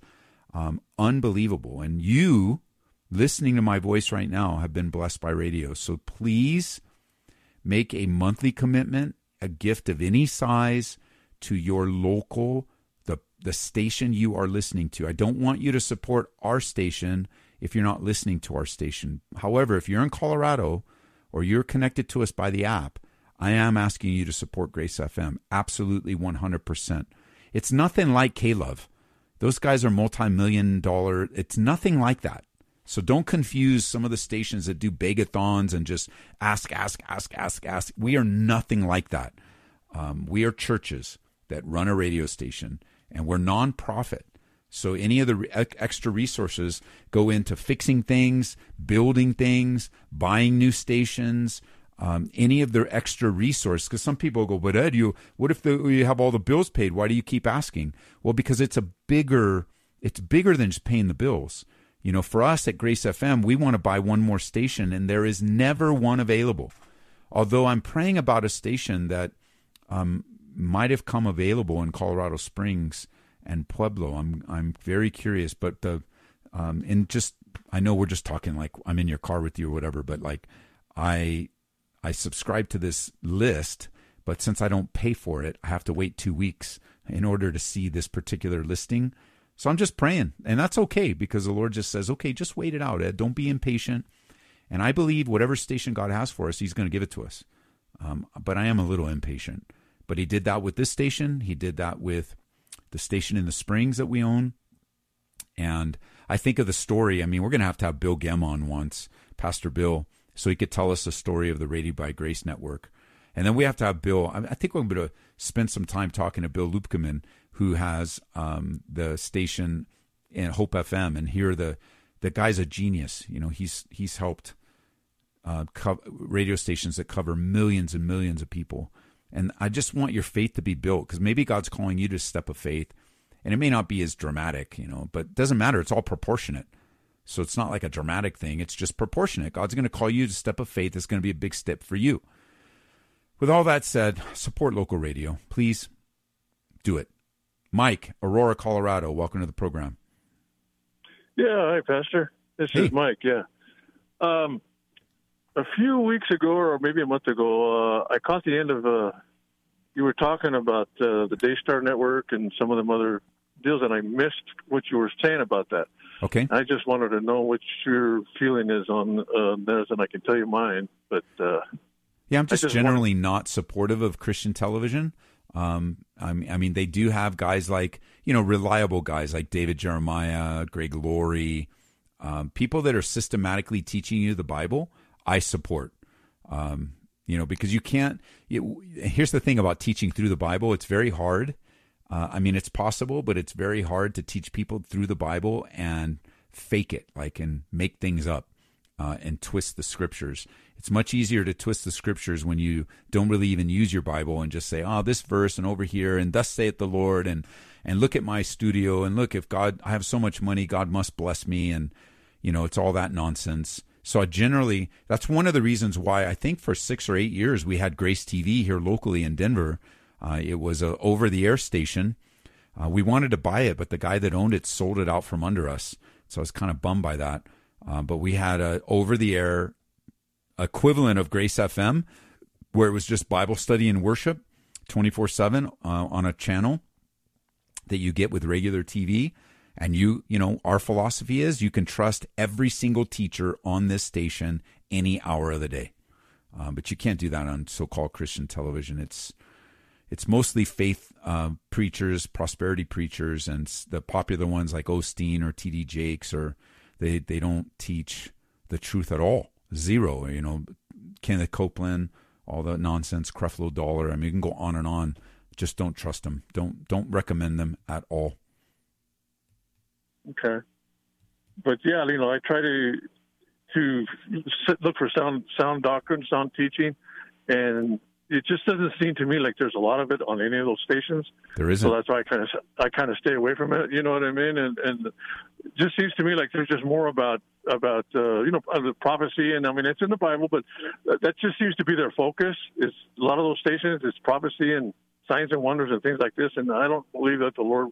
um, unbelievable. And you listening to my voice right now have been blessed by radio. So please make a monthly commitment, a gift of any size to your local the the station you are listening to. I don't want you to support our station if you're not listening to our station. However, if you're in Colorado or you're connected to us by the app, I am asking you to support Grace FM. Absolutely 100%. It's nothing like K Love. Those guys are multi million dollar. It's nothing like that. So don't confuse some of the stations that do begathons and just ask, ask, ask, ask, ask. We are nothing like that. Um, we are churches that run a radio station and we're nonprofit. So any of the extra resources go into fixing things, building things, buying new stations, um, any of their extra resource. Because some people go, but Ed, you what if the, you have all the bills paid? Why do you keep asking? Well, because it's a bigger, it's bigger than just paying the bills. You know, for us at Grace FM, we want to buy one more station, and there is never one available. Although I'm praying about a station that um, might have come available in Colorado Springs and Pueblo. I'm I'm very curious, but the um, and just I know we're just talking like I'm in your car with you or whatever, but like I I subscribe to this list, but since I don't pay for it, I have to wait two weeks in order to see this particular listing. So I'm just praying, and that's okay because the Lord just says, okay, just wait it out, Ed. Don't be impatient. And I believe whatever station God has for us, He's going to give it to us. Um, but I am a little impatient. But He did that with this station. He did that with the station in the Springs that we own. And I think of the story. I mean, we're going to have to have Bill Gem on once, Pastor Bill, so he could tell us the story of the Radio by Grace Network. And then we have to have Bill. I think we're going to spend some time talking to Bill Lupkeman, who has um, the station in Hope FM, and here the the guy's a genius. You know, he's he's helped uh, co- radio stations that cover millions and millions of people. And I just want your faith to be built because maybe God's calling you to step of faith, and it may not be as dramatic, you know, but it doesn't matter. It's all proportionate. So it's not like a dramatic thing. It's just proportionate. God's going to call you to step of faith. It's going to be a big step for you. With all that said, support local radio. Please do it. Mike, Aurora, Colorado, welcome to the program. Yeah, hi, Pastor. This hey. is Mike. Yeah. Um, a few weeks ago, or maybe a month ago, uh, I caught the end of. Uh, you were talking about uh, the Daystar Network and some of them other deals, and I missed what you were saying about that. Okay. I just wanted to know what your feeling is on uh, this, and I can tell you mine. But uh, yeah, I'm just, just generally wanted... not supportive of Christian television. Um, I mean, I mean, they do have guys like you know reliable guys like David Jeremiah, Greg Laurie, um, people that are systematically teaching you the Bible. I support. Um, you know, because you can't. It, here's the thing about teaching through the Bible: it's very hard uh, I mean, it's possible, but it's very hard to teach people through the Bible and fake it, like and make things up. uh, and twist the scriptures. It's much easier to twist the scriptures when you don't really even use your Bible and just say, "Oh, this verse and over here and thus saith the Lord," and and look at my studio and look if God I have so much money, God must bless me, and you know it's all that nonsense. So I generally, that's one of the reasons why I think for six or eight years we had Grace TV here locally in Denver. Uh, it was a over the air station. Uh, we wanted to buy it, but the guy that owned it sold it out from under us. So I was kind of bummed by that. Uh, but we had a over the air equivalent of Grace FM, where it was just Bible study and worship, twenty four seven uh, on a channel that you get with regular TV. And you, you know, our philosophy is you can trust every single teacher on this station any hour of the day. Uh, but you can't do that on so-called Christian television. It's it's mostly faith uh, preachers, prosperity preachers, and the popular ones like Osteen or T.D. Jakes, or they they don't teach the truth at all. Zero. You know, Kenneth Copeland, all the nonsense, Creflo Dollar. I mean, you can go on and on. Just don't trust them. Don't don't recommend them at all. Okay, but yeah, you know, I try to to look for sound sound doctrine, sound teaching, and it just doesn't seem to me like there's a lot of it on any of those stations. There isn't. So that's why I kind of I kind of stay away from it. You know what I mean? And and it just seems to me like there's just more about about uh, you know the prophecy, and I mean it's in the Bible, but that just seems to be their focus. Is a lot of those stations it's prophecy and signs and wonders and things like this, and I don't believe that the Lord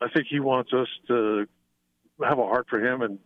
I think he wants us to have a heart for him and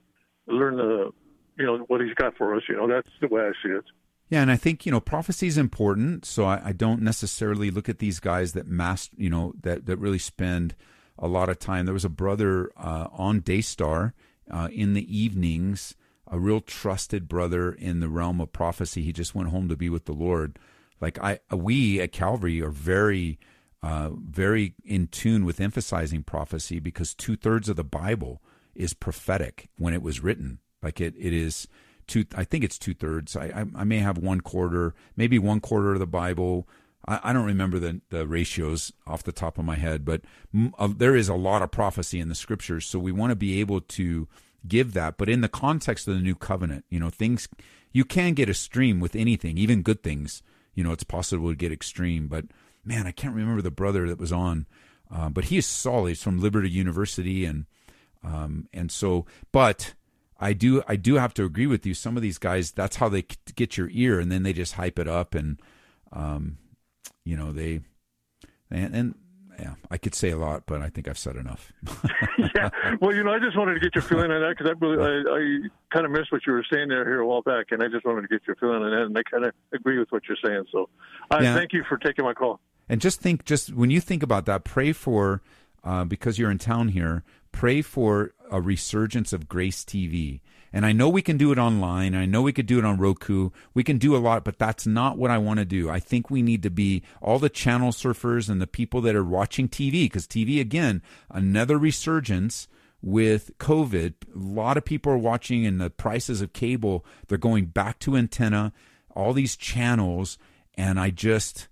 learn the, you know, what he's got for us. You know, that's the way I see it. Yeah, and I think you know prophecy is important. So I, I, don't necessarily look at these guys that master, you know, that that really spend a lot of time. There was a brother uh, on Daystar uh, in the evenings, a real trusted brother in the realm of prophecy. He just went home to be with the Lord. Like I, we at Calvary are very uh, very in tune with emphasizing prophecy because two thirds of the Bible is prophetic when it was written. Like it, it is two. I think it's two thirds. I, I, I, may have one quarter, maybe one quarter of the Bible. I, I don't remember the, the ratios off the top of my head, but m- uh, there is a lot of prophecy in the scriptures. So we want to be able to give that, but in the context of the new covenant, you know, things you can get extreme with anything, even good things. You know, it's possible to get extreme, but man, I can't remember the brother that was on, uh, but he is solid. He's from Liberty University, and um, and so, but I do I do have to agree with you. Some of these guys, that's how they get your ear, and then they just hype it up, and um, you know they and, and yeah, I could say a lot, but I think I've said enough. yeah, well, you know, I just wanted to get your feeling on that because I really, I, I kind of missed what you were saying there here a while back, and I just wanted to get your feeling on that, and I kind of agree with what you're saying. So, I yeah. thank you for taking my call. And just think, just when you think about that, pray for, uh, because you're in town here, pray for a resurgence of Grace TV. And I know we can do it online. I know we could do it on Roku. We can do a lot, but that's not what I want to do. I think we need to be all the channel surfers and the people that are watching TV, because TV, again, another resurgence with COVID. A lot of people are watching, and the prices of cable, they're going back to antenna, all these channels. And I just,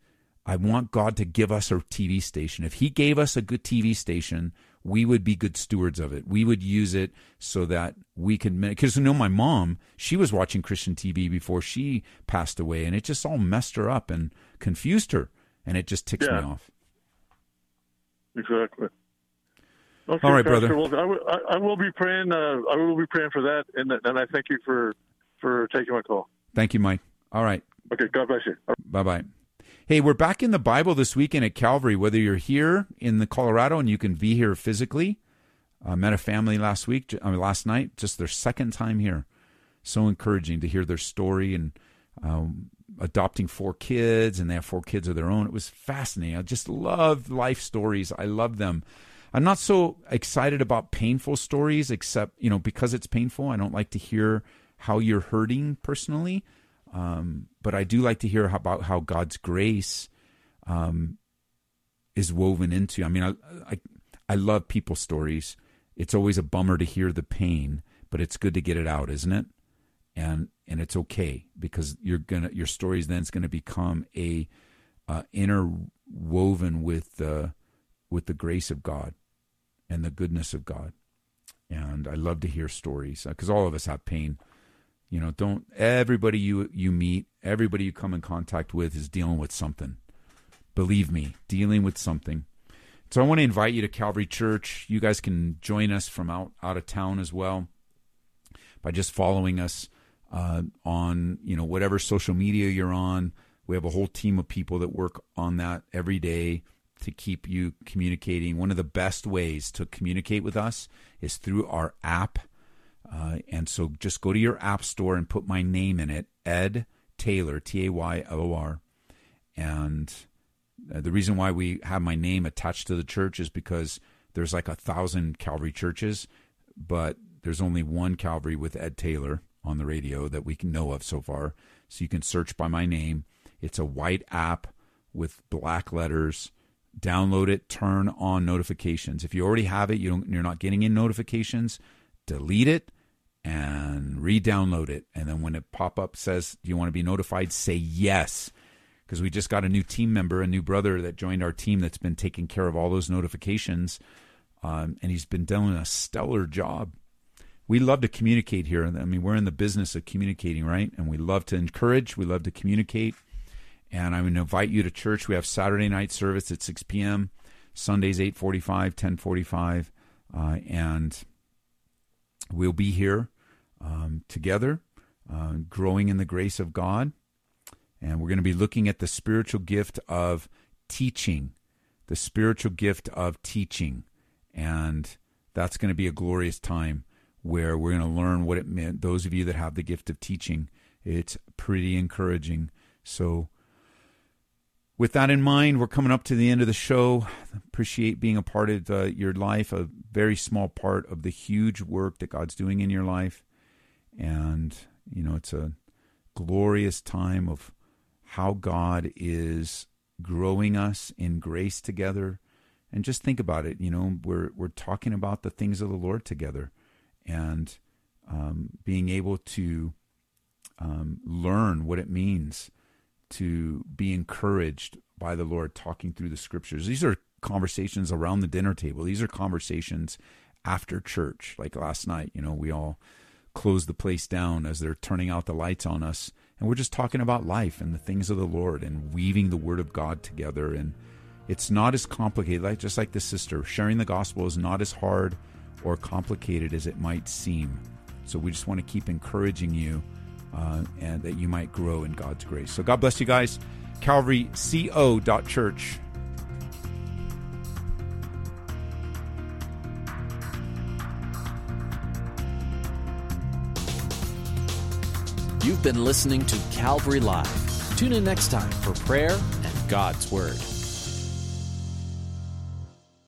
I want God to give us a TV station. If He gave us a good TV station, we would be good stewards of it. We would use it so that we could. Because you know, my mom, she was watching Christian TV before she passed away, and it just all messed her up and confused her, and it just ticks yeah. me off. Exactly. Okay, all right, Pastor, brother. Well, I, will, will be praying. Uh, I will be praying for that, and, and I thank you for for taking my call. Thank you, Mike. All right. Okay. God bless you. Bye bye. Hey, we're back in the Bible this weekend at Calvary. Whether you're here in the Colorado and you can be here physically, I met a family last week, I mean, last night, just their second time here. So encouraging to hear their story and um, adopting four kids, and they have four kids of their own. It was fascinating. I just love life stories. I love them. I'm not so excited about painful stories, except you know because it's painful. I don't like to hear how you're hurting personally. Um, but I do like to hear about how God's grace um, is woven into. I mean, I, I I love people stories. It's always a bummer to hear the pain, but it's good to get it out, isn't it? And and it's okay because you're gonna your stories then is gonna become a uh, interwoven with the with the grace of God and the goodness of God. And I love to hear stories because all of us have pain You know, don't everybody you you meet, everybody you come in contact with is dealing with something. Believe me, dealing with something. So I want to invite you to Calvary Church. You guys can join us from out out of town as well by just following us uh, on you know whatever social media you're on. We have a whole team of people that work on that every day to keep you communicating. One of the best ways to communicate with us is through our app. Uh, and so just go to your app store and put my name in it, Ed Taylor, T A Y O R. And uh, the reason why we have my name attached to the church is because there's like a thousand Calvary churches, but there's only one Calvary with Ed Taylor on the radio that we can know of so far. So you can search by my name. It's a white app with black letters download it, turn on notifications. If you already have it, you don't, you're not getting in notifications, delete it and re-download it. And then when it pop up says, "Do you want to be notified?" say yes. Because we just got a new team member, a new brother that joined our team that's been taking care of all those notifications, um, and he's been doing a stellar job. We love to communicate here. I mean, we're in the business of communicating, right? And we love to encourage. We love to communicate. And I would invite you to church. We have Saturday night service at 6 p.m., Sundays 8:45, 10:45, uh, and we'll be here um, together, uh, growing in the grace of God. And we're going to be looking at the spiritual gift of teaching, the spiritual gift of teaching, and that's going to be a glorious time where we're going to learn what it meant. Those of you that have the gift of teaching, it's pretty encouraging. So with that in mind, we're coming up to the end of the show. Appreciate being a part of uh, your life, a very small part of the huge work that God's doing in your life. And, you know, it's a glorious time of how God is growing us in grace together. And just think about it. You know, we're, we're talking about the things of the Lord together and um, being able to um, learn what it means to be encouraged by the Lord talking through the scriptures. These are conversations around the dinner table. These are conversations after church. Like last night, you know, we all closed the place down as they're turning out the lights on us. And we're just talking about life and the things of the Lord and weaving the word of God together. And it's not as complicated, like just like the sister, sharing the gospel is not as hard or complicated as it might seem. So we just want to keep encouraging you uh, and that you might grow in God's grace. So God bless you guys. CalvaryCO.church. You've been listening to Calvary Live. Tune in next time for prayer and God's Word.